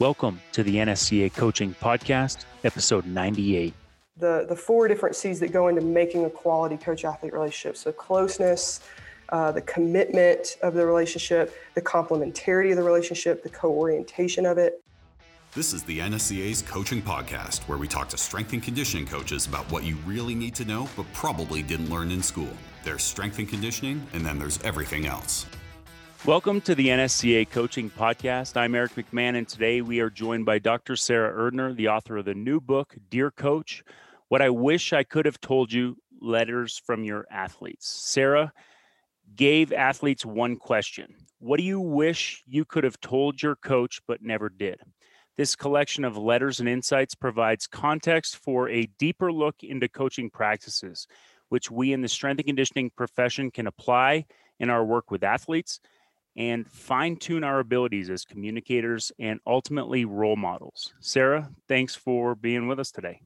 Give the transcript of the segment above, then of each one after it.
Welcome to the NSCA Coaching Podcast, episode 98. The, the four different C's that go into making a quality coach athlete relationship. So, closeness, uh, the commitment of the relationship, the complementarity of the relationship, the co orientation of it. This is the NSCA's Coaching Podcast, where we talk to strength and conditioning coaches about what you really need to know but probably didn't learn in school. There's strength and conditioning, and then there's everything else. Welcome to the NSCA Coaching Podcast. I'm Eric McMahon, and today we are joined by Dr. Sarah Erdner, the author of the new book, Dear Coach What I Wish I Could Have Told You Letters from Your Athletes. Sarah gave athletes one question What do you wish you could have told your coach but never did? This collection of letters and insights provides context for a deeper look into coaching practices, which we in the strength and conditioning profession can apply in our work with athletes and fine tune our abilities as communicators and ultimately role models. Sarah, thanks for being with us today.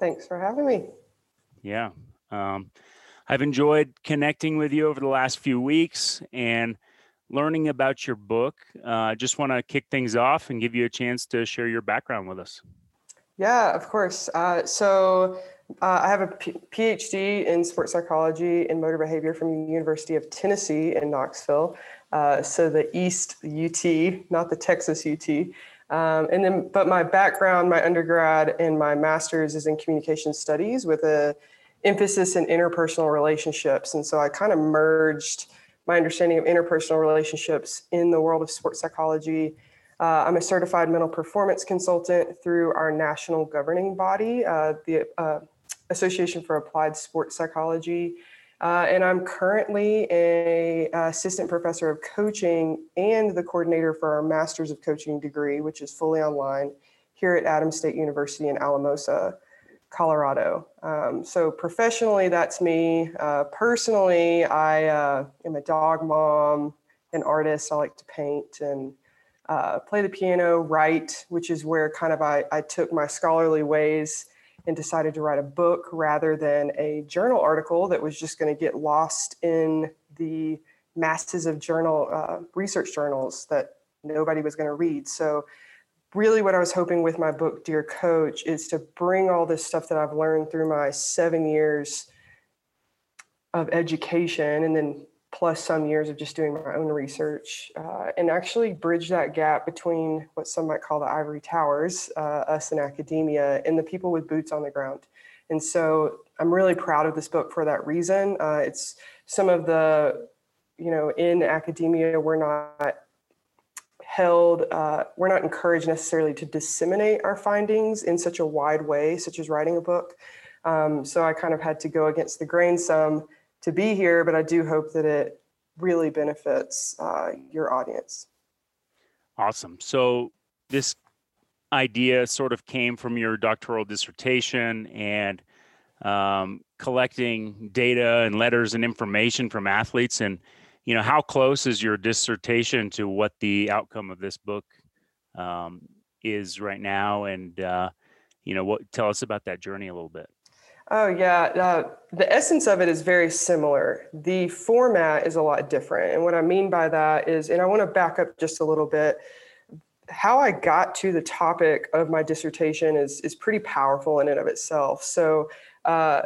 Thanks for having me. Yeah. Um, I've enjoyed connecting with you over the last few weeks and learning about your book. Uh, I uh, just want to kick things off and give you a chance to share your background with us. Yeah, of course. Uh, so uh, I have a PhD in sports psychology and motor behavior from the University of Tennessee in Knoxville. Uh, so the East UT, not the Texas UT. Um, and then, but my background, my undergrad and my master's is in communication studies with a emphasis in interpersonal relationships. And so I kind of merged my understanding of interpersonal relationships in the world of sports psychology. Uh, I'm a certified mental performance consultant through our national governing body, uh, the uh, Association for Applied Sports Psychology. Uh, and I'm currently a assistant professor of coaching and the coordinator for our Masters of Coaching degree, which is fully online here at Adams State University in Alamosa, Colorado. Um, so professionally, that's me. Uh, personally, I uh, am a dog mom, an artist. I like to paint and uh, play the piano, write, which is where kind of I, I took my scholarly ways and decided to write a book rather than a journal article that was just going to get lost in the masses of journal uh, research journals that nobody was going to read. So, really, what I was hoping with my book, Dear Coach, is to bring all this stuff that I've learned through my seven years of education and then plus some years of just doing my own research uh, and actually bridge that gap between what some might call the ivory towers, uh, us in academia, and the people with boots on the ground. And so I'm really proud of this book for that reason. Uh, it's some of the, you know, in academia, we're not held, uh, we're not encouraged necessarily to disseminate our findings in such a wide way, such as writing a book. Um, so I kind of had to go against the grain some to be here, but I do hope that it really benefits uh, your audience. Awesome. So this idea sort of came from your doctoral dissertation and um, collecting data and letters and information from athletes and you know how close is your dissertation to what the outcome of this book um, is right now and uh, you know what tell us about that journey a little bit Oh, yeah. Uh, the essence of it is very similar. The format is a lot different. And what I mean by that is, and I want to back up just a little bit, how I got to the topic of my dissertation is, is pretty powerful in and of itself. So, uh,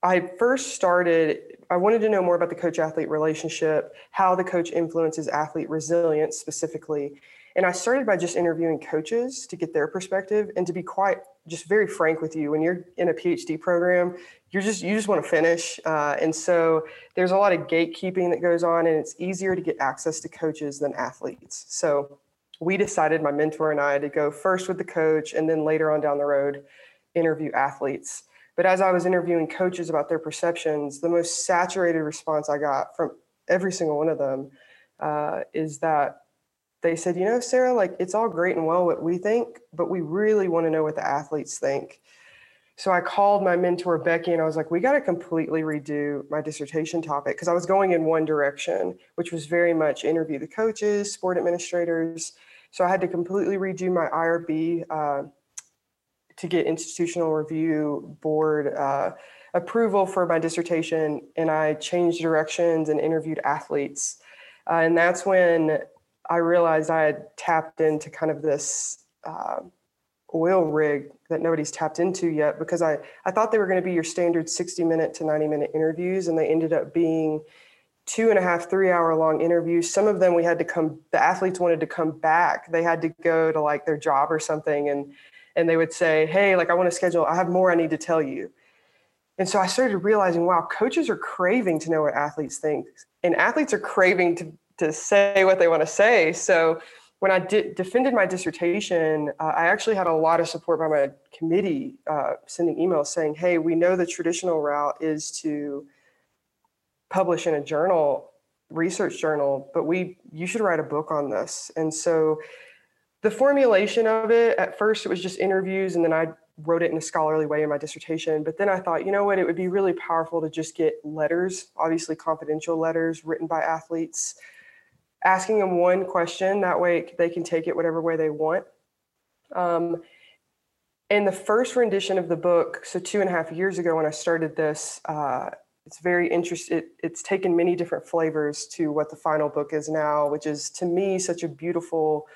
I first started, I wanted to know more about the coach athlete relationship, how the coach influences athlete resilience specifically. And I started by just interviewing coaches to get their perspective. And to be quite just very frank with you when you're in a phd program you're just you just want to finish. Uh, and so there's a lot of gatekeeping that goes on and it's easier to get access to coaches than athletes. So we decided my mentor and i to go first with the coach and then later on down the road interview athletes. But as i was interviewing coaches about their perceptions the most saturated response i got from every single one of them uh, is that they said, you know, Sarah, like it's all great and well what we think, but we really want to know what the athletes think. So I called my mentor, Becky, and I was like, we got to completely redo my dissertation topic because I was going in one direction, which was very much interview the coaches, sport administrators. So I had to completely redo my IRB uh, to get institutional review board uh, approval for my dissertation. And I changed directions and interviewed athletes. Uh, and that's when I realized I had tapped into kind of this uh, oil rig that nobody's tapped into yet because I, I thought they were going to be your standard 60 minute to 90 minute interviews, and they ended up being two and a half, three hour long interviews. Some of them we had to come, the athletes wanted to come back. They had to go to like their job or something and and they would say, Hey, like I want to schedule, I have more I need to tell you. And so I started realizing, wow, coaches are craving to know what athletes think. And athletes are craving to, to say what they want to say. So when I did, defended my dissertation, uh, I actually had a lot of support by my committee uh, sending emails saying, hey, we know the traditional route is to publish in a journal, research journal, but we you should write a book on this. And so the formulation of it at first it was just interviews and then I wrote it in a scholarly way in my dissertation. But then I thought, you know what, it would be really powerful to just get letters, obviously confidential letters written by athletes, asking them one question. That way they can take it whatever way they want. Um, and the first rendition of the book, so two and a half years ago when I started this, uh, it's very interesting. It, it's taken many different flavors to what the final book is now, which is to me such a beautiful,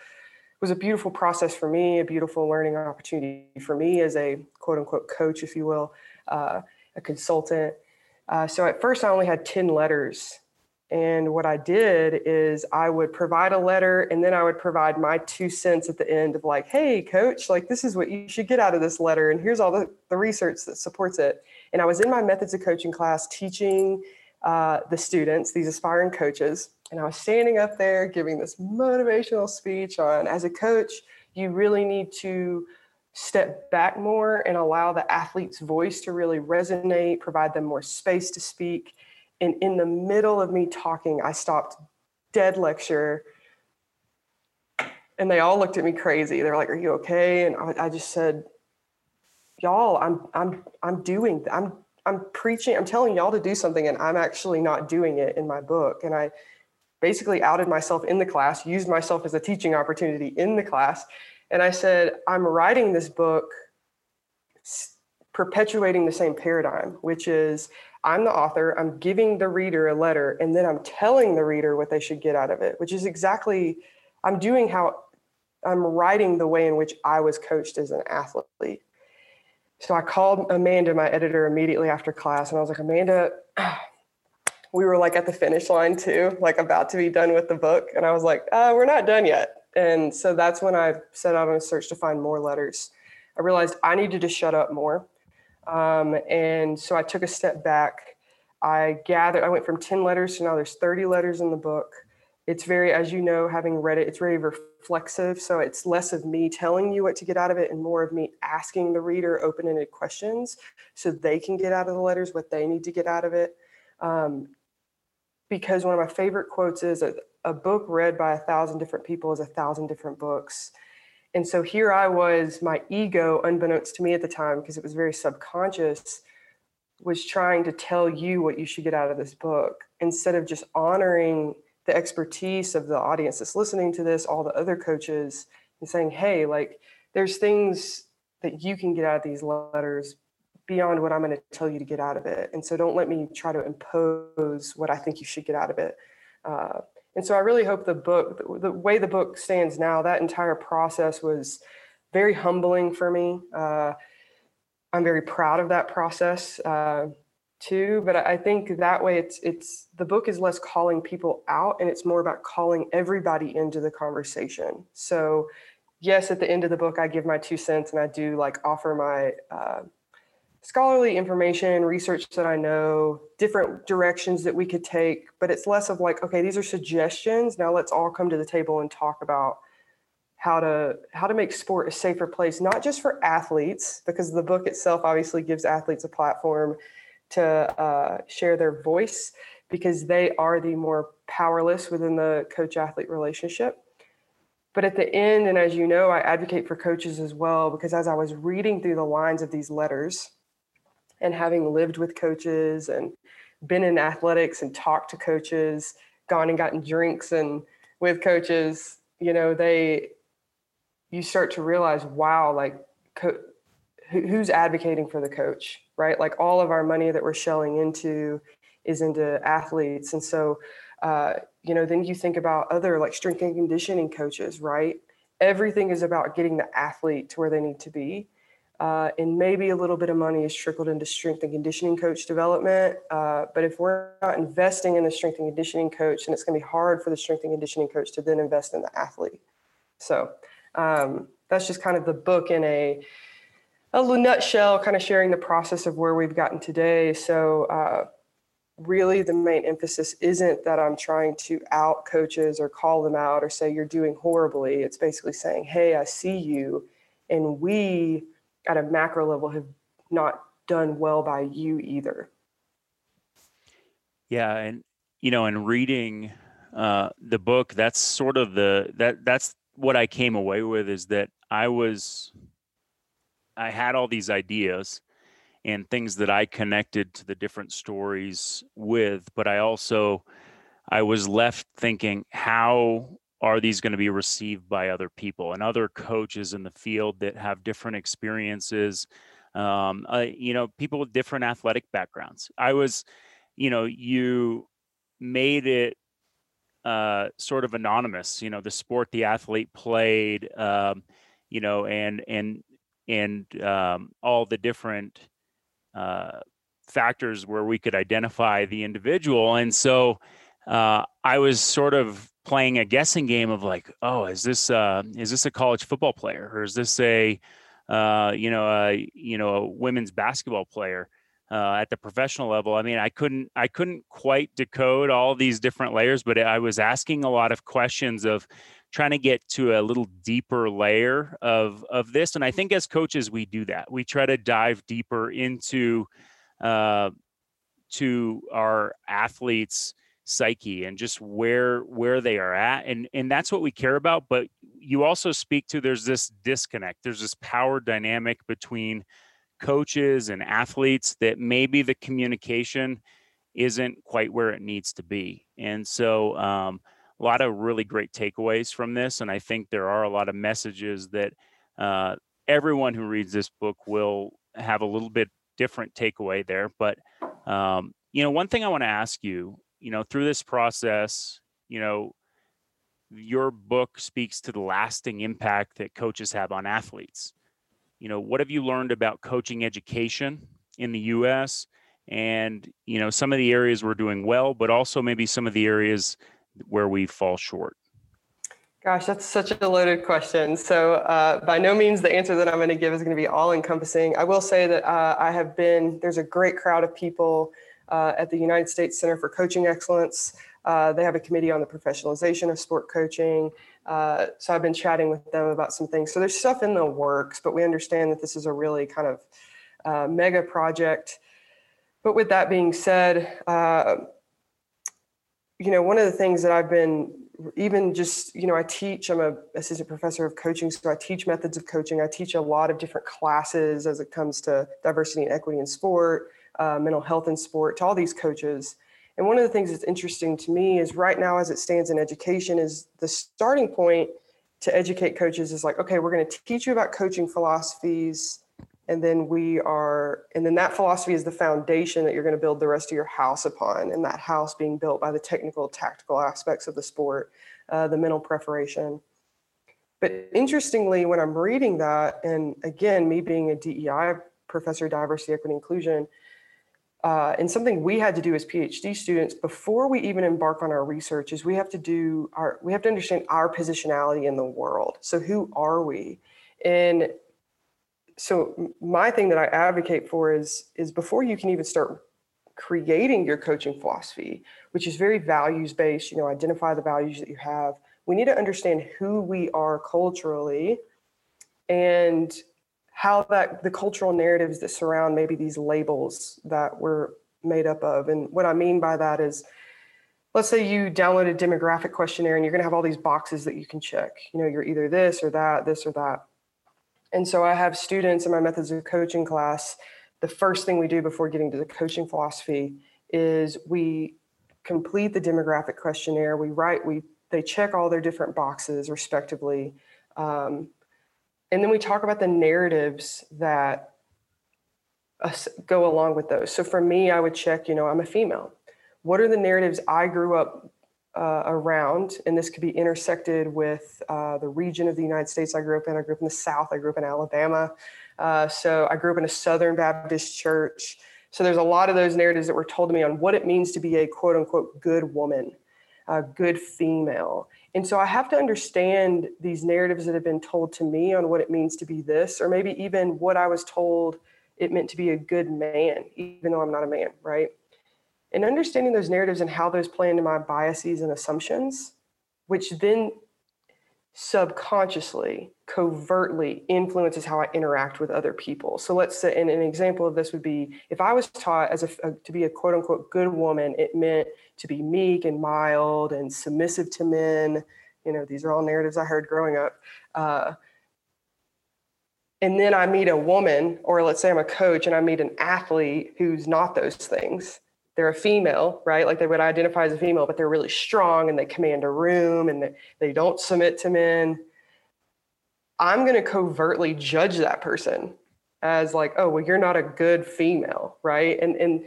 It was a beautiful process for me, a beautiful learning opportunity for me as a quote unquote coach, if you will, uh, a consultant. Uh, so at first I only had 10 letters and what I did is I would provide a letter and then I would provide my two cents at the end of like, hey, coach, like this is what you should get out of this letter. And here's all the, the research that supports it. And I was in my methods of coaching class teaching uh, the students, these aspiring coaches. And I was standing up there giving this motivational speech on as a coach, you really need to step back more and allow the athlete's voice to really resonate, provide them more space to speak and in the middle of me talking, I stopped dead lecture. And they all looked at me crazy. They're like, "Are you okay?" And I, I just said, "Y'all, I'm I'm I'm doing I'm I'm preaching. I'm telling y'all to do something, and I'm actually not doing it in my book." And I basically outed myself in the class, used myself as a teaching opportunity in the class, and I said, "I'm writing this book." perpetuating the same paradigm, which is I'm the author, I'm giving the reader a letter, and then I'm telling the reader what they should get out of it, which is exactly, I'm doing how I'm writing the way in which I was coached as an athlete. So I called Amanda, my editor, immediately after class, and I was like, Amanda, we were like at the finish line too, like about to be done with the book. And I was like, uh, we're not done yet. And so that's when I set out on a search to find more letters. I realized I needed to shut up more. Um, and so I took a step back. I gathered, I went from 10 letters to now there's 30 letters in the book. It's very, as you know, having read it, it's very reflexive. So it's less of me telling you what to get out of it and more of me asking the reader open ended questions so they can get out of the letters what they need to get out of it. Um, because one of my favorite quotes is a, a book read by a thousand different people is a thousand different books. And so here I was, my ego, unbeknownst to me at the time, because it was very subconscious, was trying to tell you what you should get out of this book instead of just honoring the expertise of the audience that's listening to this, all the other coaches, and saying, hey, like, there's things that you can get out of these letters beyond what I'm going to tell you to get out of it. And so don't let me try to impose what I think you should get out of it. Uh, and so I really hope the book, the, way the book stands now, that entire process was very humbling for me. Uh, I'm very proud of that process uh, too. But I think that way, it's it's the book is less calling people out, and it's more about calling everybody into the conversation. So, yes, at the end of the book, I give my two cents, and I do like offer my uh, scholarly information, research that I know, different directions that we could take, but it's less of like, okay, these are suggestions. Now let's all come to the table and talk about how to how to make sport a safer place, not just for athletes, because the book itself obviously gives athletes a platform to uh, share their voice because they are the more powerless within the coach athlete relationship. But at the end, and as you know, I advocate for coaches as well because as I was reading through the lines of these letters, and having lived with coaches and been in athletics and talked to coaches, gone and gotten drinks and with coaches, you know, they you start to realize, wow, like co- who's advocating for the coach, right? Like all of our money that we're shelling into is into athletes, and so Uh, you know, then you think about other like strength and conditioning coaches, right? Everything is about getting the athlete to where they need to be. Uh, and maybe a little bit of money is trickled into strength and conditioning coach development. Uh, but if we're not investing in the strength and conditioning coach, then it's going to be hard for the strength and conditioning coach to then invest in the athlete. So um, that's just kind of the book in a a nutshell, kind of sharing the process of where we've gotten today. So, uh, really, the main emphasis isn't that I'm trying to out coaches or call them out or say you're doing horribly. It's basically saying, hey, I see you, and we at a macro level have not done well by you either. Yeah, and you know, in reading uh, the book, that's sort of the that that's what I came away with is that I was I had all these ideas and things that I connected to the different stories with, but I also I was left thinking how are these going to be received by other people and other coaches in the field that have different experiences um, uh, you know people with different athletic backgrounds i was you know you made it uh, sort of anonymous. You know, the sport the athlete played, um, you know, and and and um, all the different uh, factors where we could identify the individual. And so uh, I was sort of playing a guessing game of like, oh, is this uh, is this a college football player or is this a uh, you know a you know a women's basketball player? uh, at the professional level. I mean, I couldn't I couldn't quite decode all these different layers, but I was asking a lot of questions of trying to get to a little deeper layer of of this. And I think as coaches, we do that. We try to dive deeper into uh, to our athletes psyche and just where where they are at and and that's what we care about but you also speak to there's this disconnect there's this power dynamic between coaches and athletes that maybe the communication isn't quite where it needs to be. And so, um, a lot of really great takeaways from this. And I think there are a lot of messages that uh, everyone who reads this book will have a little bit different takeaway there. But, um, you know, one thing I want to ask you, you know, through this process, you know, your book speaks to the lasting impact that coaches have on athletes you know what have you learned about coaching education in the us and you know some of the areas we're doing well but also maybe some of the areas where we fall short Gosh, that's such a loaded question. So, uh, by no means the answer that I'm going to give is going to be all encompassing. I will say that uh, I have been, there's a great crowd of people uh, at the United States Center for Coaching Excellence. Uh, they have a committee on the professionalization of sport coaching. Uh, so I've been chatting with them about some things. So there's stuff in the works, but we understand that this is a really kind of uh, mega project. But with that being said, uh, you know, one of the things that I've been even just, you know, I teach, I'm a assistant professor of coaching. So I teach methods of coaching. I teach a lot of different classes as it comes to diversity and equity in sport, uh, mental health in sport, to all these coaches. And one of the things that's interesting to me is right now, as it stands in education, is the starting point to educate coaches is like, okay, we're going to teach you about coaching philosophies. And then we are, and then that philosophy is the foundation that you're going to build the rest of your house upon. And that house being built by the technical, tactical aspects of the sport, uh, the mental preparation. But interestingly, when I'm reading that, and again, me being a DEI professor, diversity, equity, inclusion, uh, and something we had to do as PhD students before we even embark on our research is we have to do our we have to understand our positionality in the world. So who are we? And so my thing that I advocate for is is before you can even start creating your coaching philosophy, which is very values based, you know, identify the values that you have. We need to understand who we are culturally and how that the cultural narratives that surround maybe these labels that we're made up of. And what I mean by that is, let's say you download a demographic questionnaire and you're going to have all these boxes that you can check. You know, you're either this or that, this or that. And so I have students in my methods of coaching class. The first thing we do before getting to the coaching philosophy is we complete the demographic questionnaire. We write, we they check all their different boxes respectively. Um, and then we talk about the narratives that go along with those. So for me, I would check, you know, I'm a female. What are the narratives I grew up uh, around, and this could be intersected with uh, the region of the United States I grew up in. I grew up in the South. I grew up in Alabama. Uh, so I grew up in a Southern Baptist church. So there's a lot of those narratives that were told to me on what it means to be a quote unquote good woman, a good female. And so I have to understand these narratives that have been told to me on what it means to be this, or maybe even what I was told it meant to be a good man, even though I'm not a man, right? And understanding those narratives and how those play into my biases and assumptions, which then subconsciously, covertly influences how I interact with other people. So let's say, and an example of this would be if I was taught as a, a, to be a quote unquote good woman, it meant to be meek and mild and submissive to men. You know, these are all narratives I heard growing up. Uh, and then I meet a woman, or let's say I'm a coach and I meet an athlete who's not those things they're a female, right? Like they would identify as a female, but they're really strong and they command a room and they, don't submit to men. I'm going to covertly judge that person as like, oh, well, you're not a good female, right? And and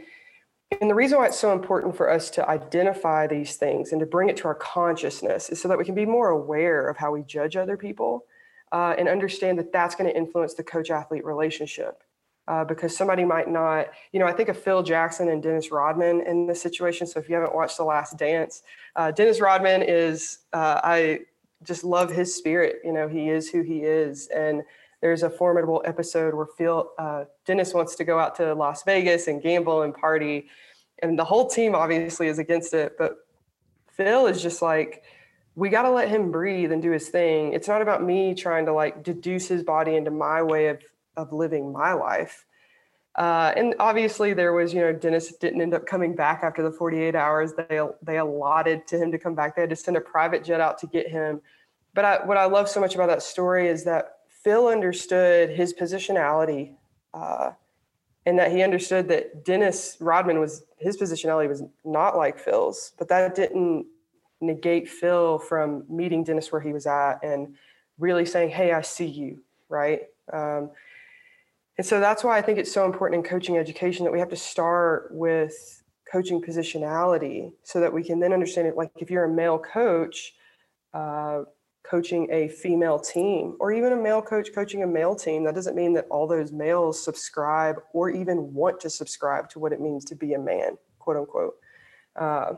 and the reason why it's so important for us to identify these things and to bring it to our consciousness is so that we can be more aware of how we judge other people uh, and understand that that's going to influence the coach athlete relationship uh, because somebody might not, you know, I think of Phil Jackson and Dennis Rodman in this situation. So if you haven't watched The Last Dance, uh, Dennis Rodman is, uh, I just love his spirit. You know, he is who he is. And there's a formidable episode where Phil, uh, Dennis wants to go out to Las Vegas and gamble and party. And the whole team obviously is against it. But Phil is just like, we got to let him breathe and do his thing. It's not about me trying to like deduce his body into my way of of living my life. Uh, and obviously, there was, you know, Dennis didn't end up coming back after the 48 hours. They they allotted to him to come back. They had to send a private jet out to get him. But I, what I love so much about that story is that Phil understood his positionality, uh, and that he understood that Dennis Rodman was his positionality was not like Phil's. But that didn't negate Phil from meeting Dennis where he was at and really saying, "Hey, I see you," right? Um, and so that's why I think it's so important in coaching education that we have to start with coaching positionality so that we can then understand it. Like if you're a male coach, uh, coaching a female team, or even a male coach coaching a male team, that doesn't mean that all those males subscribe or even want to subscribe to what it means to be a man, quote unquote. Uh,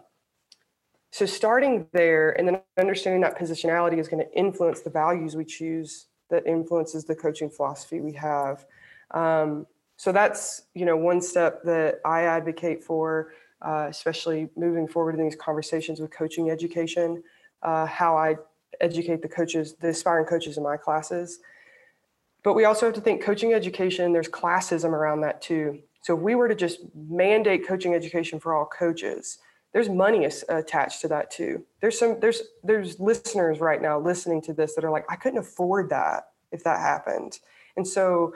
so starting there and then understanding that positionality is going to influence the values we choose that influences the coaching philosophy we have um, so that's you know one step that I advocate for, uh, especially moving forward in these conversations with coaching education. Uh, how I educate the coaches, the aspiring coaches in my classes. But we also have to think coaching education. There's classism around that too. So if we were to just mandate coaching education for all coaches, there's money attached to that too. There's some there's there's listeners right now listening to this that are like, I couldn't afford that if that happened. And so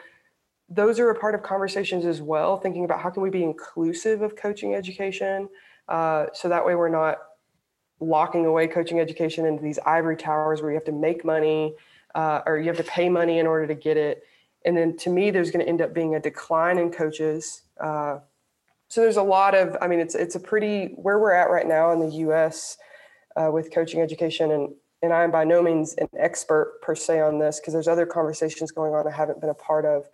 those are a part of conversations as well, thinking about how can we be inclusive of coaching education. Uh, so that way we're not locking away coaching education into these ivory towers where you have to make money uh, or you have to pay money in order to get it. And then to me, there's going to end up being a decline in coaches. Uh, so there's a lot of, I mean, it's it's a pretty where we're at right now in the U.S. Uh, with coaching education, and and I'm by no means an expert per se on this because there's other conversations going on I haven't been a part of.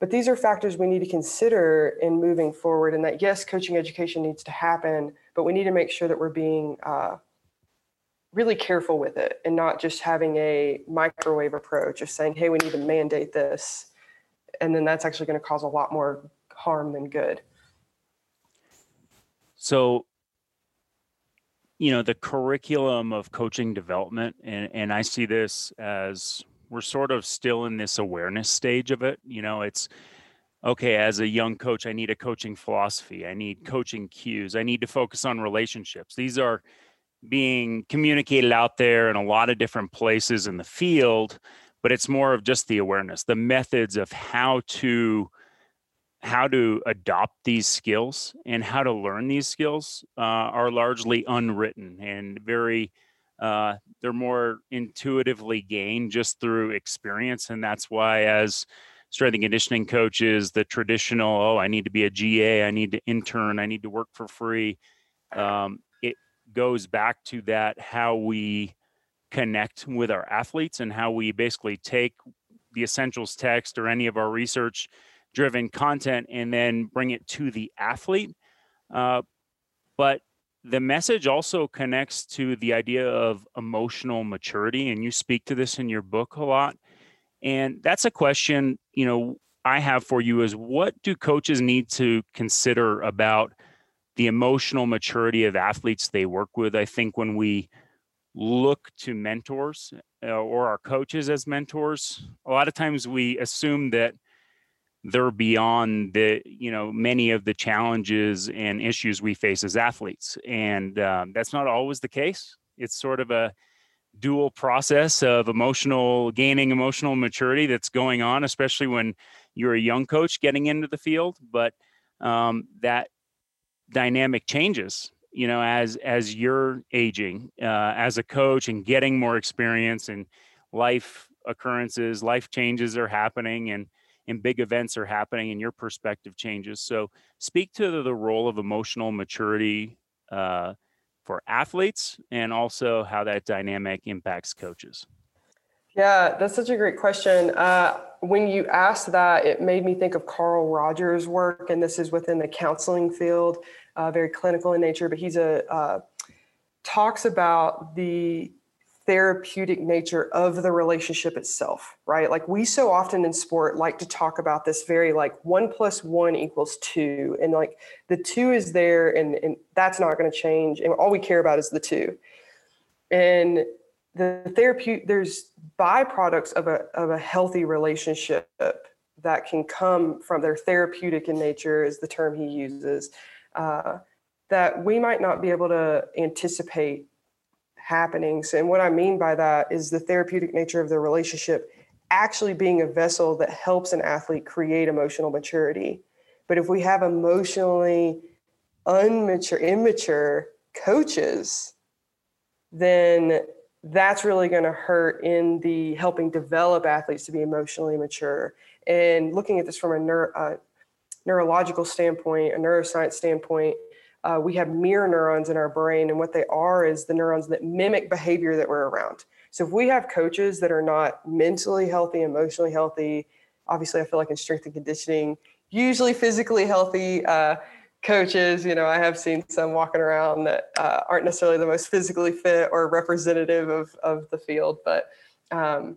But these are factors we need to consider in moving forward, and that yes, coaching education needs to happen, but we need to make sure that we're being uh, really careful with it and not just having a microwave approach of saying, hey, we need to mandate this. And then that's actually going to cause a lot more harm than good. So, you know, the curriculum of coaching development, and, and I see this as we're sort of still in this awareness stage of it. You know, it's okay, as a young coach, I need a coaching philosophy, I need coaching cues, I need to focus on relationships. These are being communicated out there in a lot of different places in the field, but it's more of just the awareness, the methods of how to how to adopt these skills and how to learn these skills uh, are largely unwritten and very uh, they're more intuitively gained just through experience. And that's why, as strength and conditioning coaches, the traditional, oh, I need to be a GA, I need to intern, I need to work for free. Um, it goes back to that how we connect with our athletes and how we basically take the essentials text or any of our research driven content and then bring it to the athlete. Uh, but the message also connects to the idea of emotional maturity and you speak to this in your book a lot. And that's a question you know i have for you is what do coaches need to consider about the emotional maturity of athletes they work with? I think when we look to mentors uh, or our coaches as mentors a lot of times we assume that they're beyond the you know many of the challenges and issues we face as athletes. And um, that's not always the case. It's sort of a dual process of emotional gaining emotional maturity that's going on especially when you're a young coach getting into the field. But um, that dynamic changes you know as as you're aging uh, as a coach and getting more experience and life occurrences life changes are happening. And and big events are happening and your perspective changes. So, speak to the role of emotional maturity uh, for athletes and also how that dynamic impacts coaches. Yeah, that's such a great question. Uh, when you asked that, it made me think of Carl Rogers' work, and this is within the counseling field, uh, very clinical in nature. But he's a uh, talks about the therapeutic nature of the relationship itself, right? Like we so often in sport like to talk about this very like one plus one equals two. And like the two is there and, and that's not going to change. And all we care about is the two. And the therapeutic, there's byproducts of a, of a healthy relationship that can come from their therapeutic in nature is the term he uses, uh, that we might not be able to anticipate happenings. And what I mean by that is the therapeutic nature of the relationship actually being a vessel that helps an athlete create emotional maturity. But if we have emotionally unmature, immature coaches, then that's really going to hurt in the helping develop athletes to be emotionally mature. And looking at this from a neuro, uh, neurological standpoint, a neuroscience standpoint, uh, we have mirror neurons in our brain, and what they are is the neurons that mimic behavior that we're around. So if we have coaches that are not mentally healthy, emotionally healthy, obviously, I feel like in strength and conditioning, usually physically healthy uh, coaches, you know, I have seen some walking around that uh, aren't necessarily the most physically fit or representative of, of the field, but um,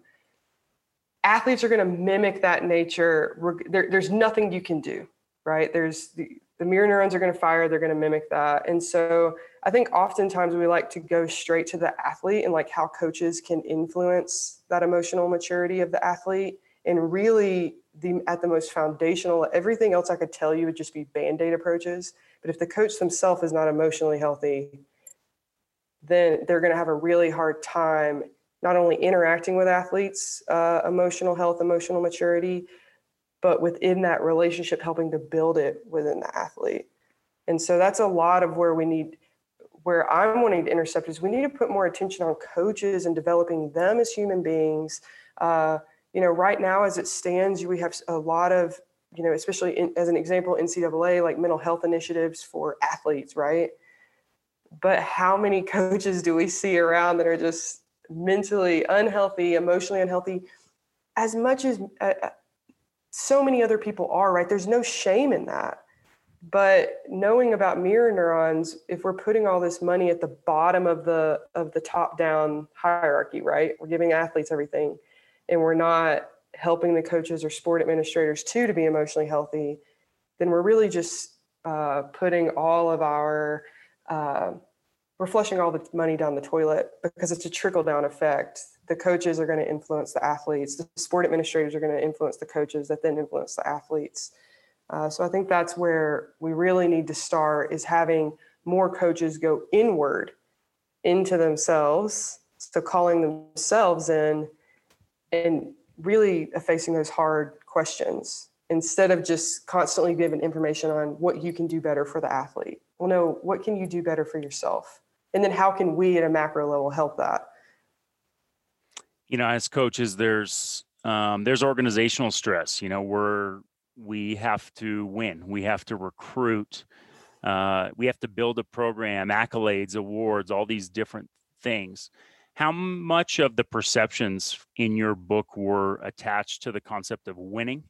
athletes are going to mimic that nature. There, there's nothing you can do, right? There's the, the mirror neurons are going to fire they're going to mimic that. And so i think oftentimes we like to go straight to the athlete and like how coaches can influence that emotional maturity of the athlete. And really the at the most foundational everything else i could tell you would just be band-aid approaches. But if the coach themselves is not emotionally healthy then they're going to have a really hard time not only interacting with athletes uh, emotional health emotional maturity but within that relationship, helping to build it within the athlete. And so that's a lot of where we need, where I'm wanting to intercept is we need to put more attention on coaches and developing them as human beings. Uh, you know, right now as it stands, we have a lot of, you know, especially in, as an example, NCAA, like mental health initiatives for athletes, right? But how many coaches do we see around that are just mentally unhealthy, emotionally unhealthy? As much as uh, so many other people are, right? There's no shame in that. But knowing about mirror neurons, if we're putting all this money at the bottom of the of the top down hierarchy, right? We're giving athletes everything and we're not helping the coaches or sport administrators too to be emotionally healthy, then we're really just uh, putting all of our uh, we're flushing all the money down the toilet because it's a trickle down effect the coaches are going to influence the athletes the sport administrators are going to influence the coaches that then influence the athletes. Uh, so i think that's where we really need to start is having more coaches go inward into themselves so calling themselves in and really facing those hard questions instead of just constantly giving information on what you can do better for the athlete. Well no what can you do better for yourself? And then how can we at a macro level help that you know, as coaches, there's um, there's organizational stress. You know, we're we have to win. We have to recruit uh, we have to build a program, accolades, awards, all these different things. How much of the perceptions in your book were attached to the concept of winning,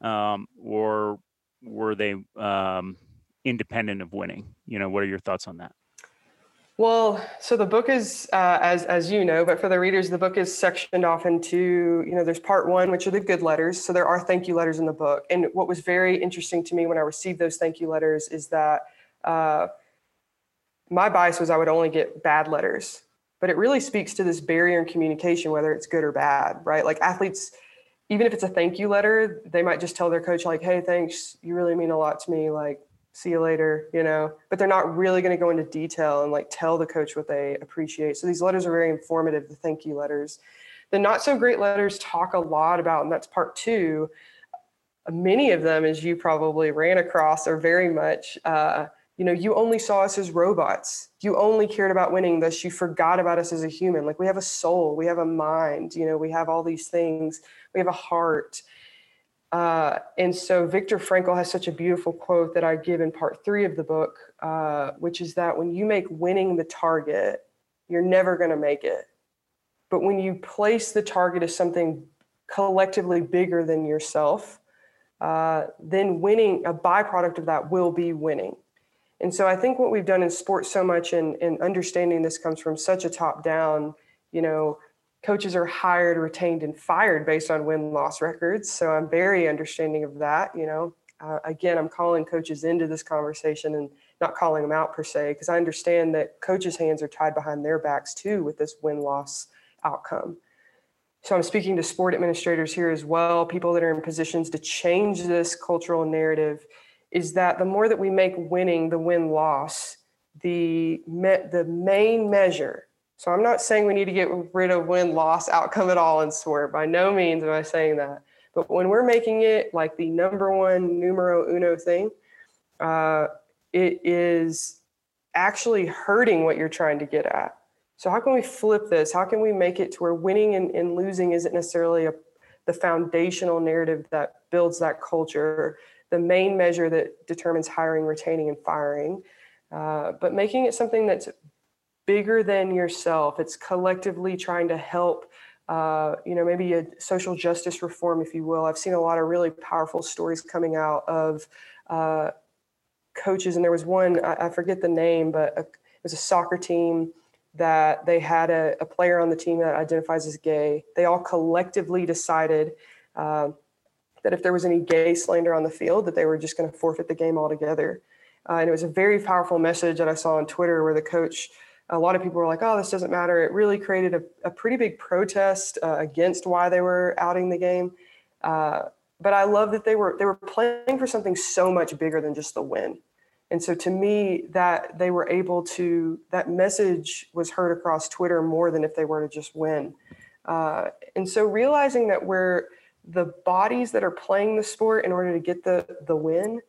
um, or were they um, independent of winning? You know, what are your thoughts on that? Well, so the book is, uh, as as you know, but for the readers, the book is sectioned off into, you know, there's part one, which are the good letters. So there are thank you letters in the book. And what was very interesting to me when I received those thank you letters is that uh, my bias was I would only get bad letters, but it really speaks to this barrier in communication, whether it's good or bad, right? Like athletes, even if it's a thank you letter, they might just tell their coach like, "Hey, thanks, you really mean a lot to me." Like see you later, you know, but they're not really going to go into detail and like tell the coach what they appreciate. So these letters are very informative, the thank you letters. The not so great letters talk a lot about, and that's part two. Many of them, as you probably ran across, are very much, uh, you know, you only saw us as robots. You only cared about winning, thus you forgot about us as a human. Like we have a soul, we have a mind, you know, we have all these things, we have a heart uh, and so Viktor Frankl has such a beautiful quote that I give in part three of the book, uh, which is that when you make winning the target, you're never going to make it. But when you place the target as something collectively bigger than yourself, uh, then winning, a byproduct of that will be winning. And so I think what we've done in sports so much and, and understanding this comes from such a top down, you know, coaches are hired, retained, and fired based on win loss records. So I'm very understanding of that. You know, uh, again, I'm calling coaches into this conversation and not calling them out per se, because I understand that coaches' hands are tied behind their backs too with this win loss outcome. So I'm speaking to sport administrators here as well, people that are in positions to change this cultural narrative. Is that the more that we make winning the win loss, the me- the main measure so I'm not saying we need to get rid of win loss outcome at all in sport. By no means am I saying that. But when we're making it like the number one numero uno thing, uh, it is actually hurting what you're trying to get at. So how can we flip this? How can we make it to where winning and, and losing isn't necessarily a, the foundational narrative that builds that culture, the main measure that determines hiring, retaining, and firing, uh, but making it something that's bigger than yourself. It's collectively trying to help, uh, you know, maybe a social justice reform, if you will. I've seen a lot of really powerful stories coming out of uh, coaches, and there was one I, I forget the name, but a, it was a soccer team that they had a, a, player on the team that identifies as gay. They all collectively decided. Uh, that if there was any gay slander on the field, that they were just going to forfeit the game altogether. Uh, and it was a very powerful message that I saw on Twitter where the coach a lot of people were like, oh, this doesn't matter. It really created a, a pretty big protest uh, against why they were outing the game. Uh, but I love that they were they were playing for something so much bigger than just the win. And so to me, that they were able to that message was heard across Twitter more than if they were to just win. Uh, and so realizing that we're the bodies that are playing the sport in order to get the the win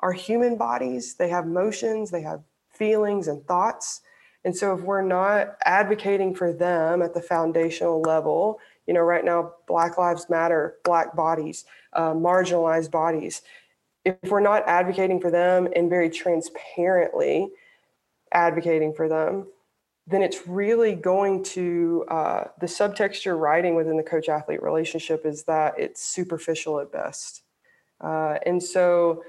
are human bodies. They have motions, they have feelings and thoughts and so if we're not advocating for them at the foundational level, you know, right now, Black Lives Matter, Black bodies, uh, marginalized bodies, if we're not advocating for them and very transparently advocating for them, then it's really going to uh, the subtext you're writing within the coach athlete relationship is that it's superficial at best. Uh, and so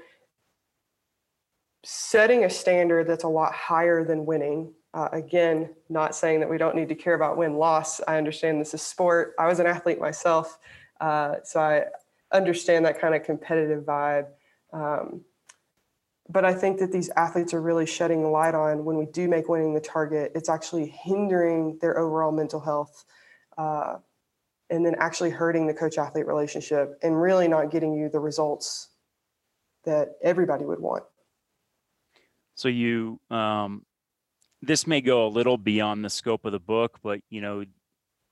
setting a standard that's a lot higher than winning uh, again, not saying that we don't need to care about win loss. I understand this is sport. I was an athlete myself, uh, so I understand that kind of competitive vibe. Um, but I think that these athletes are really shedding light on when we do make winning the target, it's actually hindering their overall mental health uh, and then actually hurting the coach athlete relationship and really not getting you the results that everybody would want. So you um, this may go a little beyond the scope of the book, but you know,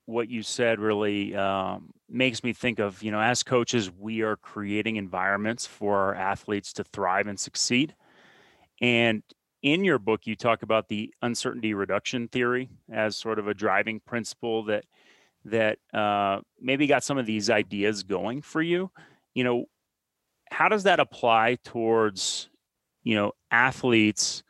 what you said really um, makes me think of you know, as coaches, we are creating environments for our athletes to thrive and succeed. And in your book, you talk about the uncertainty reduction theory as sort of a driving principle that that uh, maybe got some of these ideas going for you. You know, how does that apply towards you know athletes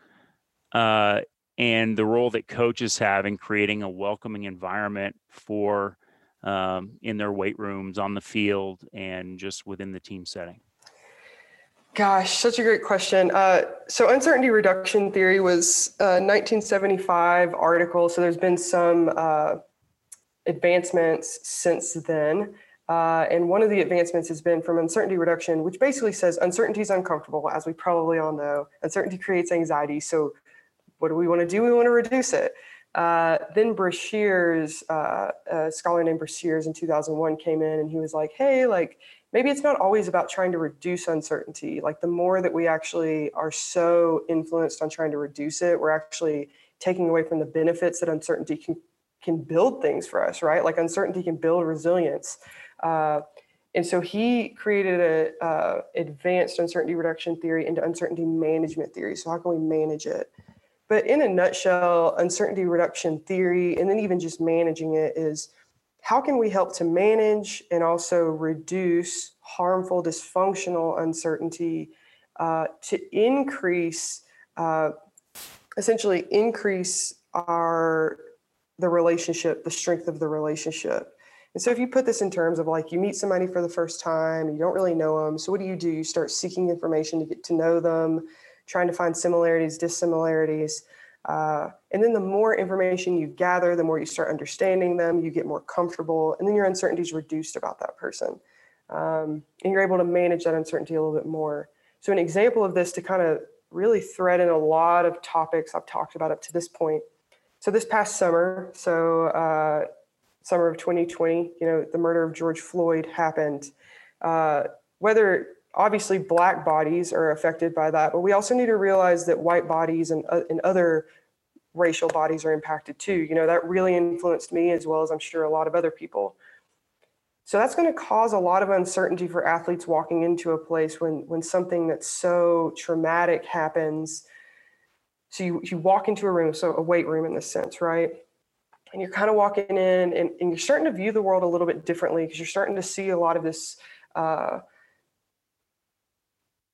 uh, and the role that coaches have in creating a welcoming environment for um, in their weight rooms on the field and just within the team setting Gosh, such a great question. Uh, so, uncertainty reduction theory was a 1975 article. So, there's been some uh, advancements since then. Uh, and one of the advancements has been from uncertainty reduction, which basically says uncertainty is uncomfortable, as we probably all know. Uncertainty creates anxiety. So, what do we want to do? We want to reduce it. Uh, then Brashers, uh, a scholar named Brashers in 2001 came in and he was like, hey, like, maybe it's not always about trying to reduce uncertainty. Like the more that we actually are so influenced on trying to reduce it, we're actually taking away from the benefits that uncertainty can can build things for us, right? Like uncertainty can build resilience. Uh, and so he created a uh, advanced uncertainty reduction theory into uncertainty management theory. So how can we manage it? But in a nutshell, uncertainty reduction theory, and then even just managing it is how can we help to manage and also reduce harmful, dysfunctional uncertainty uh, to increase, uh, essentially increase our the relationship, the strength of the relationship. And so if you put this in terms of like you meet somebody for the first time, you don't really know them. So what do you do? You start seeking information to get to know them, trying to find similarities, dissimilarities. Uh, and then the more information you gather, the more you start understanding them, you get more comfortable, and then your uncertainty is reduced about that person. Um, and you're able to manage that uncertainty a little bit more. So, an example of this to kind of really thread in a lot of topics I've talked about up to this point. So, this past summer, so uh, summer of 2020, you know, the murder of George Floyd happened. Uh, whether obviously black bodies are affected by that, but we also need to realize that white bodies and, uh, and other racial bodies are impacted too. You know, that really influenced me as well as I'm sure a lot of other people. So that's going to cause a lot of uncertainty for athletes walking into a place when when something that's so traumatic happens. So you, you walk into a room, so a weight room in this sense, right? And you're kind of walking in and, and you're starting to view the world a little bit differently because you're starting to see a lot of this uh,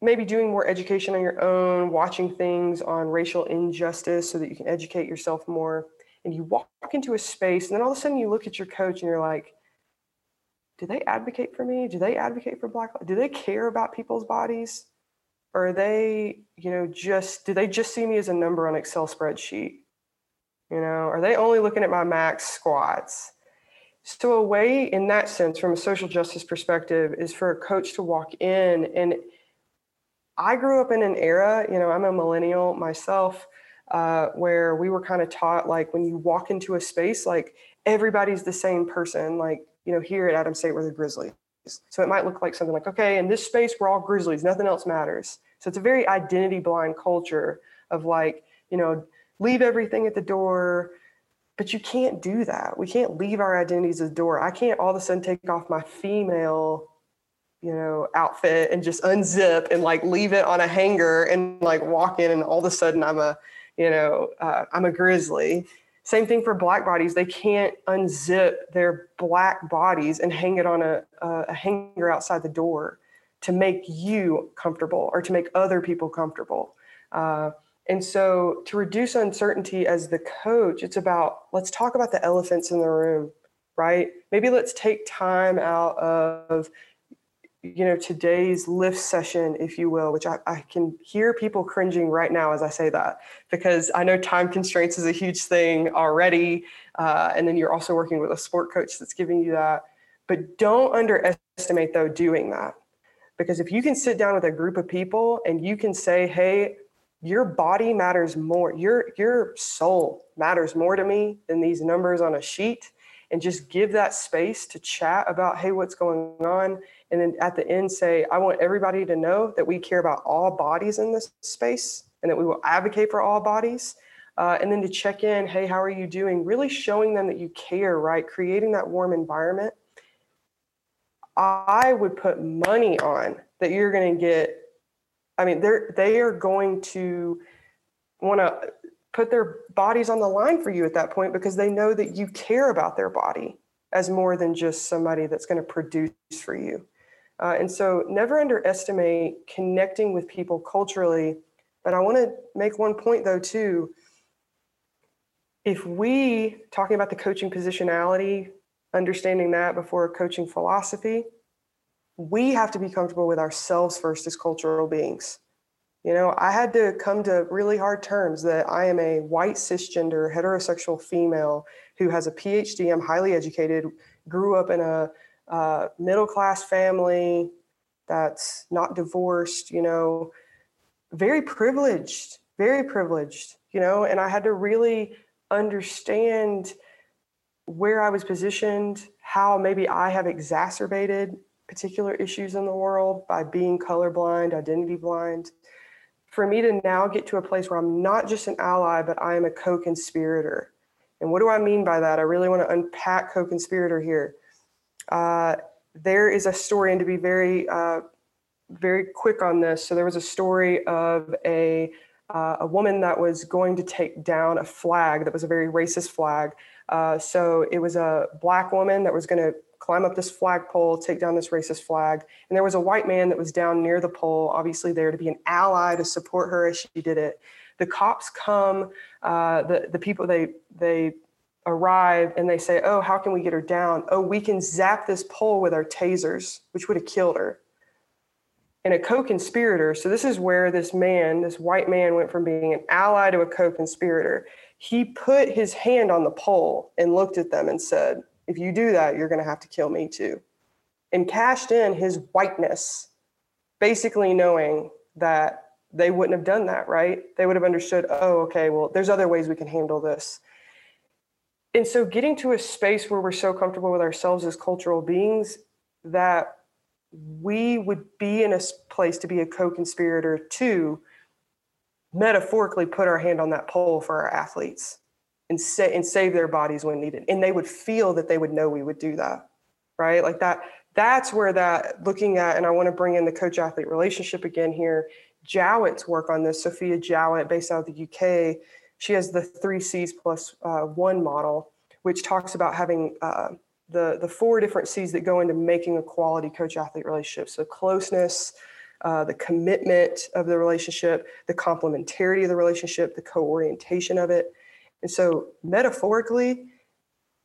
maybe doing more education on your own, watching things on racial injustice so that you can educate yourself more. And you walk into a space, and then all of a sudden you look at your coach and you're like, do they advocate for me? Do they advocate for Black? Do they care about people's bodies? Or are they, you know, just, do they just see me as a number on Excel spreadsheet? You know, are they only looking at my max squats? So, a way in that sense, from a social justice perspective, is for a coach to walk in and I grew up in an era, you know, I'm a millennial myself, uh, where we were kind of taught like when you walk into a space, like everybody's the same person. Like, you know, here at Adams State, we're the Grizzlies. So it might look like something like, okay, in this space, we're all Grizzlies, nothing else matters. So it's a very identity blind culture of like, you know, leave everything at the door. But you can't do that. We can't leave our identities at the door. I can't all of a sudden take off my female you know, outfit and just unzip and like leave it on a hanger and like walk in and all of a sudden I'm a, you know, uh, I'm a grizzly. Same thing for black bodies. They can't unzip their black bodies and hang it on a, a hanger outside the door to make you comfortable or to make other people comfortable. Uh, and so to reduce uncertainty as the coach, it's about let's talk about the elephants in the room, right? Maybe let's take time out of you know today's lift session if you will which I, I, can hear people cringing right now as i say that because i know time constraints is a huge thing already uh, and then you're also working with a sport coach that's giving you that. But don't underestimate though doing that because if you can sit down with a group of people and you can say hey your body matters more your your soul matters more to me than these numbers on a sheet and just give that space to chat about hey what's going on and then at the end say i want everybody to know that we care about all bodies in this space and that we will advocate for all bodies. Uh, and then to check in hey how are you doing? Really showing them that you care right? Creating that warm environment. I would put money on that you're going to get i mean they're they are going to want to put their bodies on the line for you at that point because they know that you care about their body as more than just somebody that's going to produce for you. Uh, and so never underestimate connecting with people culturally But I want to make one point though, too. If we, talking about the coaching positionality, understanding that before coaching philosophy, we have to be comfortable with ourselves first as cultural beings. You know, I had to come to really hard terms that I am a white cisgender heterosexual female who has a PhD. I'm highly educated, grew up in a uh, middle class family that's not divorced, you know, very privileged, very privileged, you know, and I had to really understand where I was positioned, how maybe I have exacerbated particular issues in the world by being colorblind, identity blind for me to now get to a place where I'm not just an ally, but I am a co conspirator. And what do I mean by that? I really want to unpack co conspirator here. Uh, there is a story, and to be very, uh, very quick on this. So, there was a story of a, uh, a woman that was going to take down a flag that was a very racist flag. Uh, so, it was a black woman that was going to climb up this flagpole, take down this racist flag. And there was a white man that was down near the pole, obviously there to be an ally to support her as she did it. The cops come, uh, the, the people, they, they arrive and they say, Oh, how can we get her down? Oh, we can zap this pole with our tasers, which would have killed her. And a co conspirator, so this is where this man, this white man, went from being an ally to a co conspirator. He put his hand on the pole and looked at them and said, if you do that, you're going to have to kill me too. And cashed in his whiteness, basically knowing that they wouldn't have done that, right? They would have understood, oh, okay, well, there's other ways we can handle this. And so getting to a space where we're so comfortable with ourselves as cultural beings that we would be in a place to be a co-conspirator to metaphorically put our hand on that pole for our athletes and, sa- and save their bodies when needed. And they would feel that they would know we would do that, right? Like that. That's where that looking at, and I want to bring in the coach athlete relationship again here. Jowett's work on this, Sophia Jowett, based out of the UK, she has the three C's plus, uh, one model, which talks about having uh, the, the four different C's that go into making a quality coach athlete relationship. So closeness, uh, the commitment of the relationship, the complementarity of the relationship, the co orientation of it, and so, metaphorically,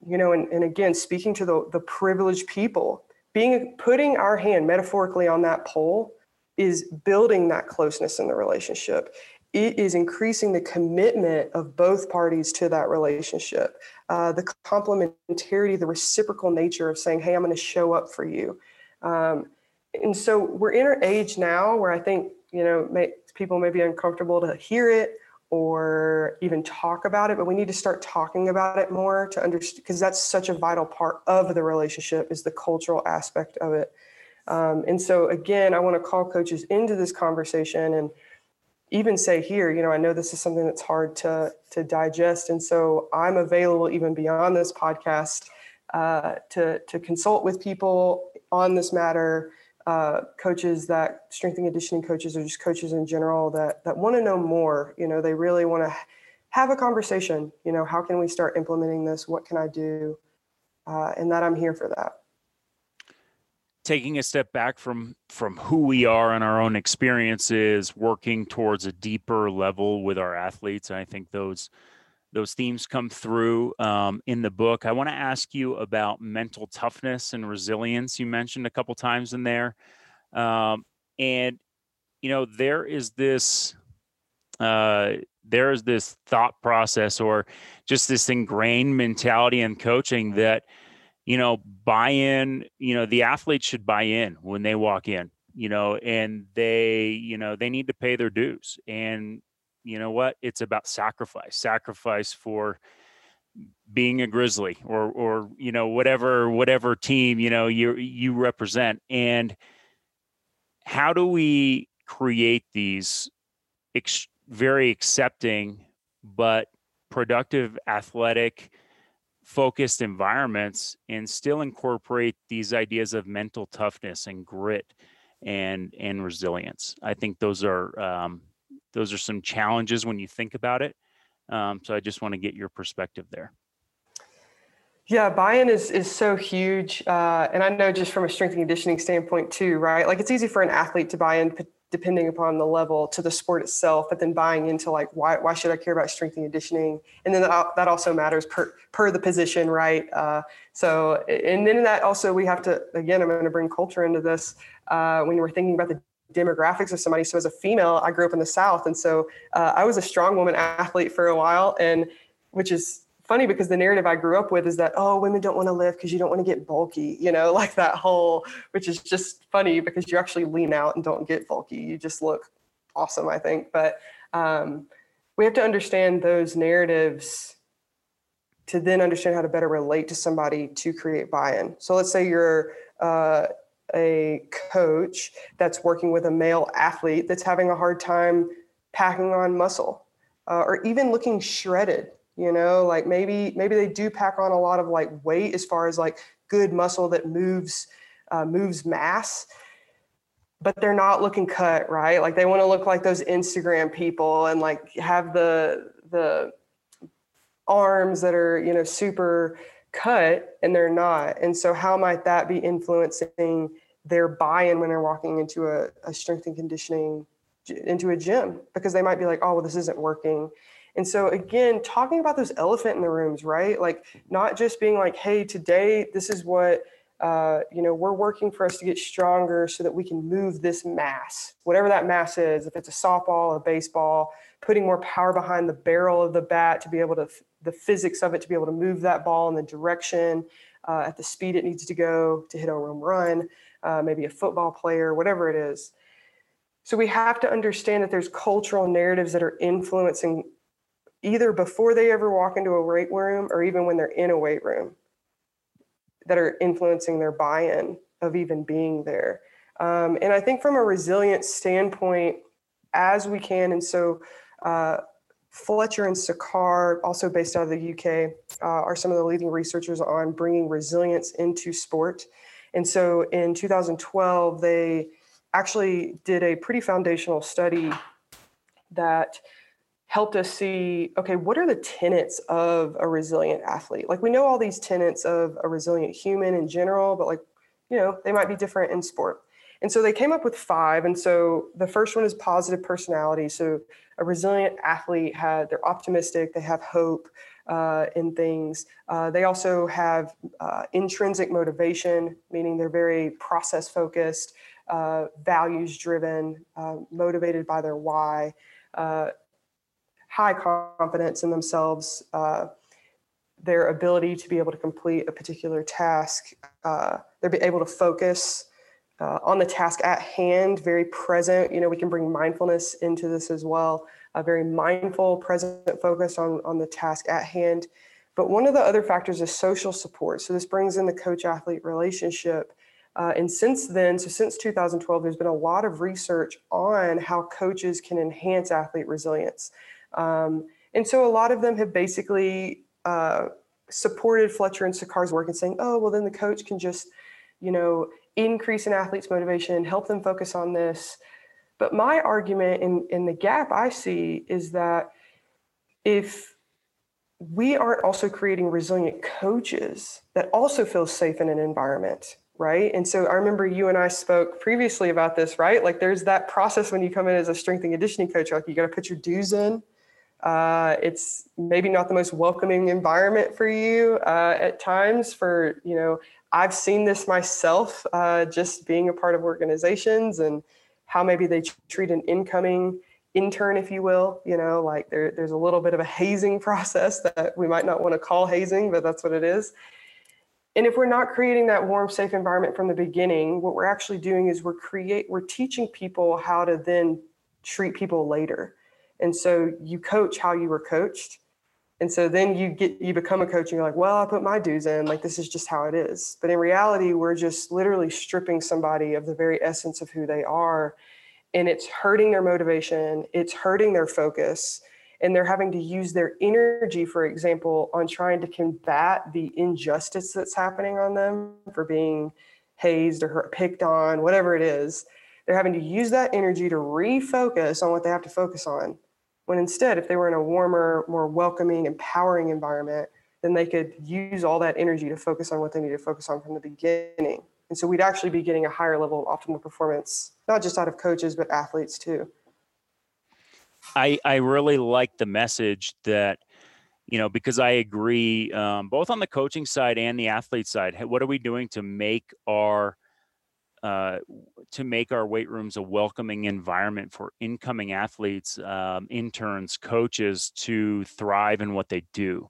you know, and, and again, speaking to the, the privileged people, being putting our hand metaphorically on that pole is building that closeness in the relationship. It is increasing the commitment of both parties to that relationship, uh, the complementarity, the reciprocal nature of saying, "Hey, I'm going to show up for you." Um, and so we're in an age now where I think you know may, people may be uncomfortable to hear it or even talk about it but we need to start talking about it more to understand because that's such a vital part of the relationship is the cultural aspect of it um, and so again i want to call coaches into this conversation and even say here you know i know this is something that's hard to to digest. And so i'm available even beyond this podcast uh, to to consult with people on this matter. Uh, coaches that strength and conditioning coaches or just coaches in general that that want to know more you know they really want to have a conversation you know how can we start implementing this? What can i do? Uh, and that i'm here for that taking a step back from from who we are and our own experiences working towards a deeper level with our athletes and i think those those themes come through um, in the book. I want to ask you about mental toughness and resilience. You mentioned a couple times in there, um, and you know there is this uh, there is this thought process or just this ingrained mentality in coaching that you know buy in. You know the athletes should buy in when they walk in. You know, and they you know they need to pay their dues and you know what? It's about sacrifice, sacrifice for being a grizzly or or you know whatever whatever team you know you you represent and how do we create these ex- very accepting but productive athletic focused environments and still incorporate these ideas of mental toughness and grit and and resilience i think those are um, those are some challenges when you think about it. Um, so I just want to get your perspective there. Yeah, buy-in is is so huge, uh, and I know just from a strength and conditioning standpoint too, right? Like it's easy for an athlete to buy in, depending upon the level to the sport itself, but then buying into like why why should I care about strength and conditioning? And then that, also matters per per the position, right? Uh, so and then that also we have to again I'm going to bring culture into this uh, when we're thinking about the demographics of somebody. So as a female, I grew up in the South, and so uh, I was a strong woman athlete for a while, and which is funny because the narrative I grew up with is that oh women don't want to lift because you don't want to get bulky you know like that whole which is just funny because you actually lean out and don't get bulky. You just look awesome I think. But um, we have to understand those narratives to then understand how to better relate to somebody to create buy-in. So let's say you're uh, a coach that's working with a male athlete that's having a hard time packing on muscle uh, or even looking shredded you know like maybe maybe they do pack on a lot of like weight as far as like good muscle that moves uh, moves mass but they're not looking cut right? Like they want to look like those instagram people and like have the the arms that are you know super cut and they're not. And so how might that be influencing their buy-in when they're walking into a, a strength and conditioning into a gym? Because they might be like oh well this isn't working and so again, talking about those elephant in the rooms, right? Like not just being like, hey, today this is what uh, you know, we're working for us to get stronger so that we can move this mass, whatever that mass is. If it's a softball, a baseball, putting more power behind the barrel of the bat to be able to, the physics of it to be able to move that ball in the direction, uh, at the speed it needs to go to hit a home run, uh, maybe a football player, whatever it is. So we have to understand that there's cultural narratives that are influencing either before they ever walk into a weight room or even when they're in a weight room that are influencing their buy-in of even being there. Um, and I think from a resilience standpoint, as we can, and so uh, Fletcher and Sarkar, also based out of the UK, uh, are some of the leading researchers on bringing resilience into sport. And so in 2012, they actually did a pretty foundational study that helped us see okay what are the tenets of a resilient athlete? Like we know all these tenets of a resilient human in general but like you know they might be different in sport. And so they came up with five and so the first one is positive personality. So a resilient athlete had they're optimistic they have hope uh, in things. Uh, they also have uh, intrinsic motivation meaning they're very process focused uh, values driven uh, motivated by their why. Uh, high confidence in themselves, uh, their ability to be able to complete a particular task. Uh, they're able to focus uh, on the task at hand, very present. You know, we can bring mindfulness into this as well. A very mindful, present focus on, on the task at hand. But one of the other factors is social support. So this brings in the coach athlete relationship. Uh, and since then, so since 2012, there's been a lot of research on how coaches can enhance athlete resilience. Um, and so a lot of them have basically uh, supported Fletcher and Sarkar's work and saying, oh, well, then the coach can just, you know, increase an athlete's motivation, help them focus on this. But my argument in, in the gap I see is that if we aren't also creating resilient coaches that also feel safe in an environment, right? And so I remember you and I spoke previously about this, right? Like there's that process when you come in as a strength and conditioning coach, like you got to put your dues in uh, it's maybe not the most welcoming environment for you uh, at times. For you know, I've seen this myself, uh, just being a part of organizations and how maybe they treat an incoming intern, if you will. You know, like there, there's a little bit of a hazing process that we might not want to call hazing, but that's what it is. And if we're not creating that warm, safe environment from the beginning, what we're actually doing is we're create we're teaching people how to then treat people later and so you coach how you were coached. And so then you get you become a coach and you're like, well, I put my dues in, like this is just how it is. But in reality, we're just literally stripping somebody of the very essence of who they are. And it's hurting their motivation, it's hurting their focus, and they're having to use their energy, for example, on trying to combat the injustice that's happening on them for being hazed or picked on, whatever it is. They're having to use that energy to refocus on what they have to focus on. When instead, if they were in a warmer, more welcoming, empowering environment, then they could use all that energy to focus on what they need to focus on from the beginning. And so we'd actually be getting a higher level of optimal performance, not just out of coaches, but athletes too. I, I really like the message that, you know, because I agree um, both on the coaching side and the athlete side. What are we doing to make our uh, to make our weight rooms a welcoming environment for incoming athletes, um, interns, coaches to thrive in what they do.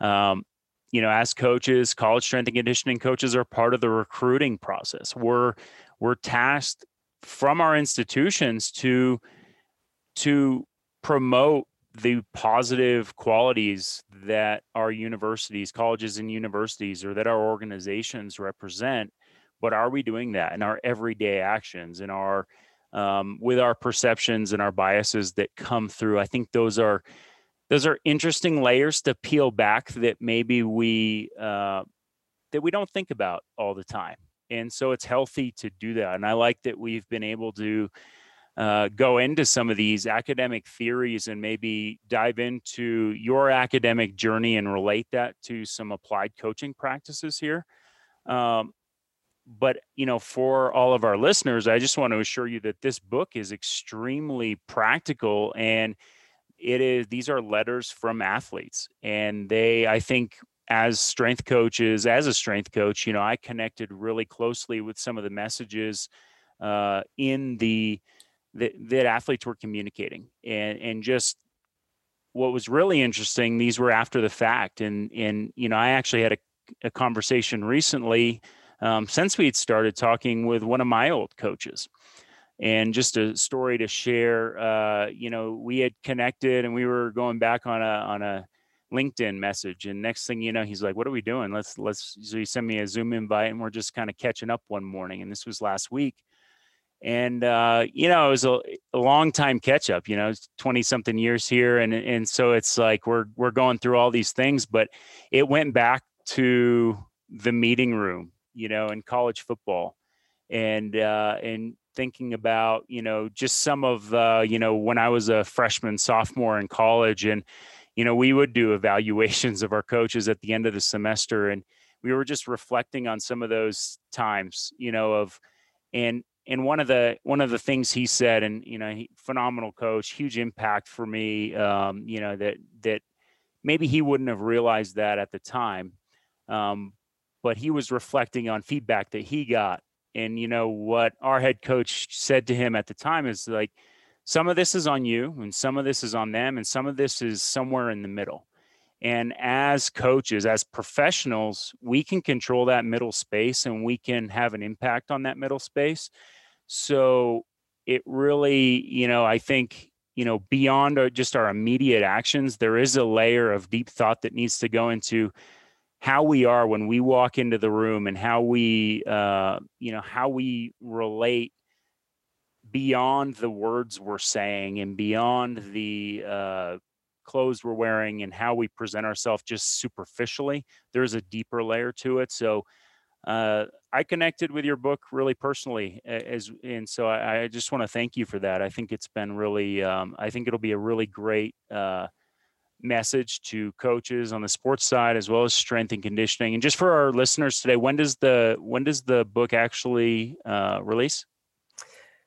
Um, you know, as coaches, college strength and conditioning coaches are part of the recruiting process. We're we're tasked from our institutions to to promote the positive qualities that our universities, colleges and universities, or that our organizations represent but are we doing that in our everyday actions in our um, with our perceptions and our biases that come through? I think those are those are interesting layers to peel back that maybe we uh, that we don't think about all the time. And so it's healthy to do that. And i like that we've been able to uh, go into some of these academic theories and maybe dive into your academic journey and relate that to some applied coaching practices here. Um, but you know for all of our listeners i just want to assure you that this book is extremely practical and it is these are letters from athletes and they i think as strength coaches as a strength coach you know i connected really closely with some of the messages uh, in the that, that athletes were communicating and and just what was really interesting these were after the fact and and you know i actually had a, a conversation recently um, since we had started talking with one of my old coaches. And just a story to share, uh, you know, we had connected and we were going back on a on a LinkedIn message. And next thing you know, he's like, "What are we doing? Let's let's." So he sent me a Zoom invite, and we're just kind of catching up one morning. And this was last week, and uh, you know, it was a, a long time catch up. You know, twenty something years here, and and so it's like we're we're going through all these things, but it went back to the meeting room you know, in college football, and uh, and thinking about you know just some of uh, you know when I was a freshman sophomore in college, and you know we would do evaluations of our coaches at the end of the semester, and we were just reflecting on some of those times, you know, of and and one of the one of the things he said, and you know, he, phenomenal coach, huge impact for me. Um, you know that that maybe he wouldn't have realized that at the time, um, but he was reflecting on feedback that he got. And, you know, what our head coach said to him at the time is like, some of this is on you and some of this is on them and some of this is somewhere in the middle. And as coaches, as professionals, we can control that middle space and we can have an impact on that middle space. So it really, you know, I think, you know, beyond our, just our immediate actions, there is a layer of deep thought that needs to go into how we are when we walk into the room and how we uh, you know how we relate beyond the words we're saying and beyond the uh, clothes we're wearing and how we present ourselves just superficially there's a deeper layer to it. So uh, i connected with your book really personally as and so i, I just want to thank you for that. I think it's been really um, i think it'll be a really great uh, message to coaches on the sports side as well as strength and conditioning. And just for our listeners today when does the when does the book actually uh, release?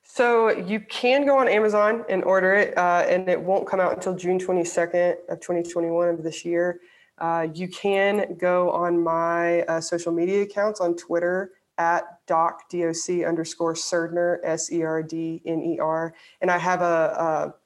So you can go on amazon and order it uh, and it won't come out until june 22nd of 2021 of this year. Uh, you can go on my uh, social media accounts on twitter at doc doc underscore serdner s-e-r-d-n-e-r and i have a, a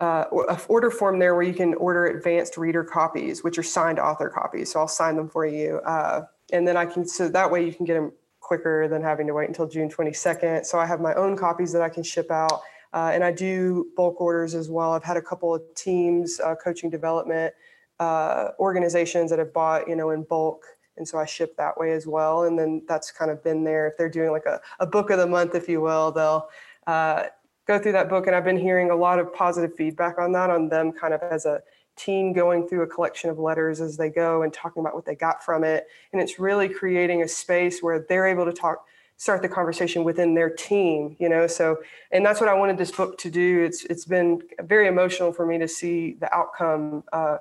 uh, order form there where you can order advanced reader copies, which are signed author copies. So I'll sign them for you. Uh, and then I can, so that way you can get them quicker than having to wait until June 22nd. So I have my own copies that I can ship out. Uh, and I do bulk orders as well. I've had a couple of teams, uh, coaching development uh, organizations that have bought, you know, in bulk. And so I ship that way as well. And then that's kind of been there. If they're doing like a, a book of the month, if you will, they'll, uh, go through that book and I've been hearing a lot of positive feedback on that on them kind of as a team going through a collection of letters as they go and talking about what they got from it. And it's really creating a space where they're able to talk start the conversation within their team you know? So and that's what i wanted this book to do. It's it's been very emotional for me to see the outcome uh,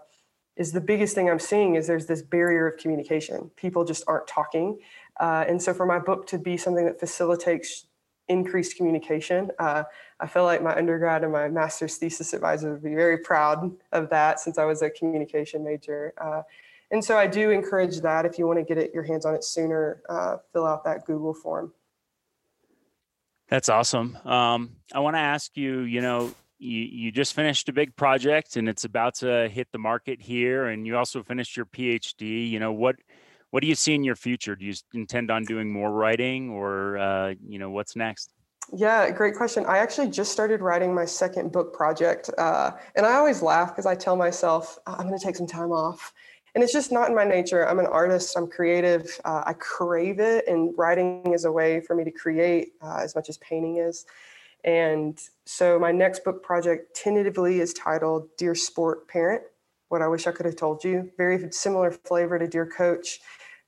is the biggest thing i'm seeing is there's this barrier of communication. People just aren't talking. Uh, and so for my book to be something that facilitates increased communication, uh, I feel like my undergrad and my master's thesis advisor would be very proud of that since I was a communication major. Uh, and so I do encourage that if you want to get it, your hands on it sooner, uh, fill out that Google form. That's awesome. Um, I want to ask you, you know, you, you just finished a big project and it's about to hit the market here and you also finished your phd you know what what do you see in your future? Do you intend on doing more writing or uh, you know what's next? Yeah great question. I actually just started writing my second book project uh, and i always laugh because i tell myself i'm going to take some time off. And it's just not in my nature. I'm an artist. I'm creative. Uh, i crave it and writing is a way for me to create uh, as much as painting is. And so my next book project tentatively is titled Dear Sport Parent What I Wish I Could Have Told You. Very similar flavor to Dear Coach,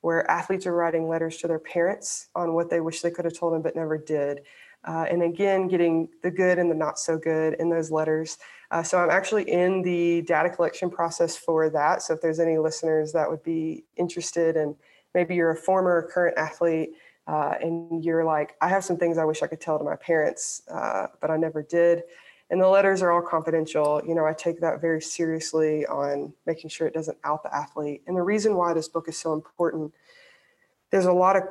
where athletes are writing letters to their parents on what they wish they could have told them but never did. Uh, and again, getting the good and the not so good in those letters. Uh, so I'm actually in the data collection process for that. So if there's any listeners that would be interested, and maybe you're a former or current athlete uh, and you're like, I have some things I wish I could tell to my parents, uh, but I never did. And the letters are all confidential. You know, I take that very seriously on making sure it doesn't out the athlete. And the reason why this book is so important, there's a lot of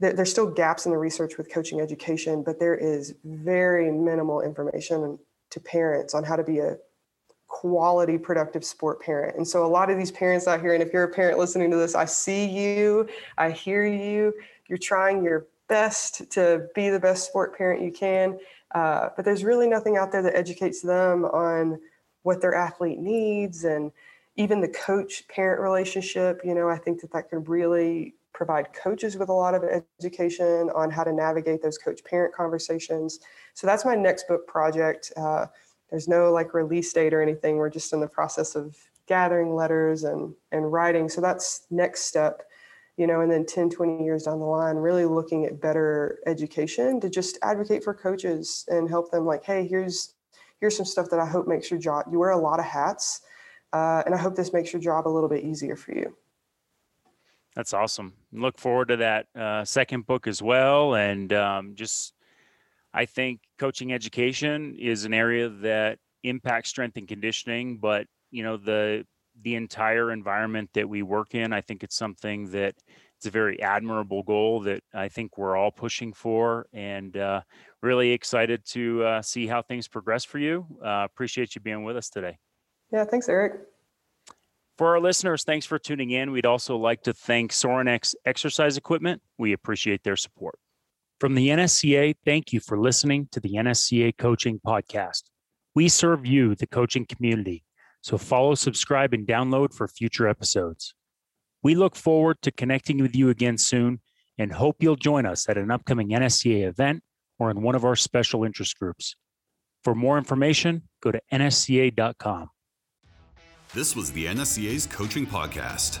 there's still gaps in the research with coaching education, but there is very minimal information to parents on how to be a quality, productive sport parent. And so, a lot of these parents out here, and if you're a parent listening to this, I see you, I hear you, you're trying your best to be the best sport parent you can. Uh, but there's really nothing out there that educates them on what their athlete needs and even the coach parent relationship. You know, I think that that could really provide coaches with a lot of education on how to navigate those coach parent conversations. So that's my next book project. Uh, there's no like release date or anything. We're just in the process of gathering letters and, and writing. So that's next step you know, and then 10, 20 years down the line, really looking at better education to just advocate for coaches and help them like, hey, here's here's some stuff that I hope makes your job. You wear a lot of hats, uh, and I hope this makes your job a little bit easier for you. That's awesome. Look forward to that uh, second book as well, and um, just I think coaching education is an area that impacts strength and conditioning, but you know the the entire environment that we work in. I think it's something that it's a very admirable goal that I think we're all pushing for, and uh, really excited to uh, see how things progress for you. Uh, appreciate you being with us today. Yeah, thanks, Eric. For our listeners, thanks for tuning in. We'd also like to thank Sorinex Exercise Equipment. We appreciate their support. From the NSCA, thank you for listening to the NSCA Coaching Podcast. We serve you, the coaching community so follow, subscribe, and download for future episodes. We look forward to connecting with you again soon and hope you'll join us at an upcoming NSCA event or in one of our special interest groups. For more information, go to nsca.com. This was the NSCA's Coaching Podcast.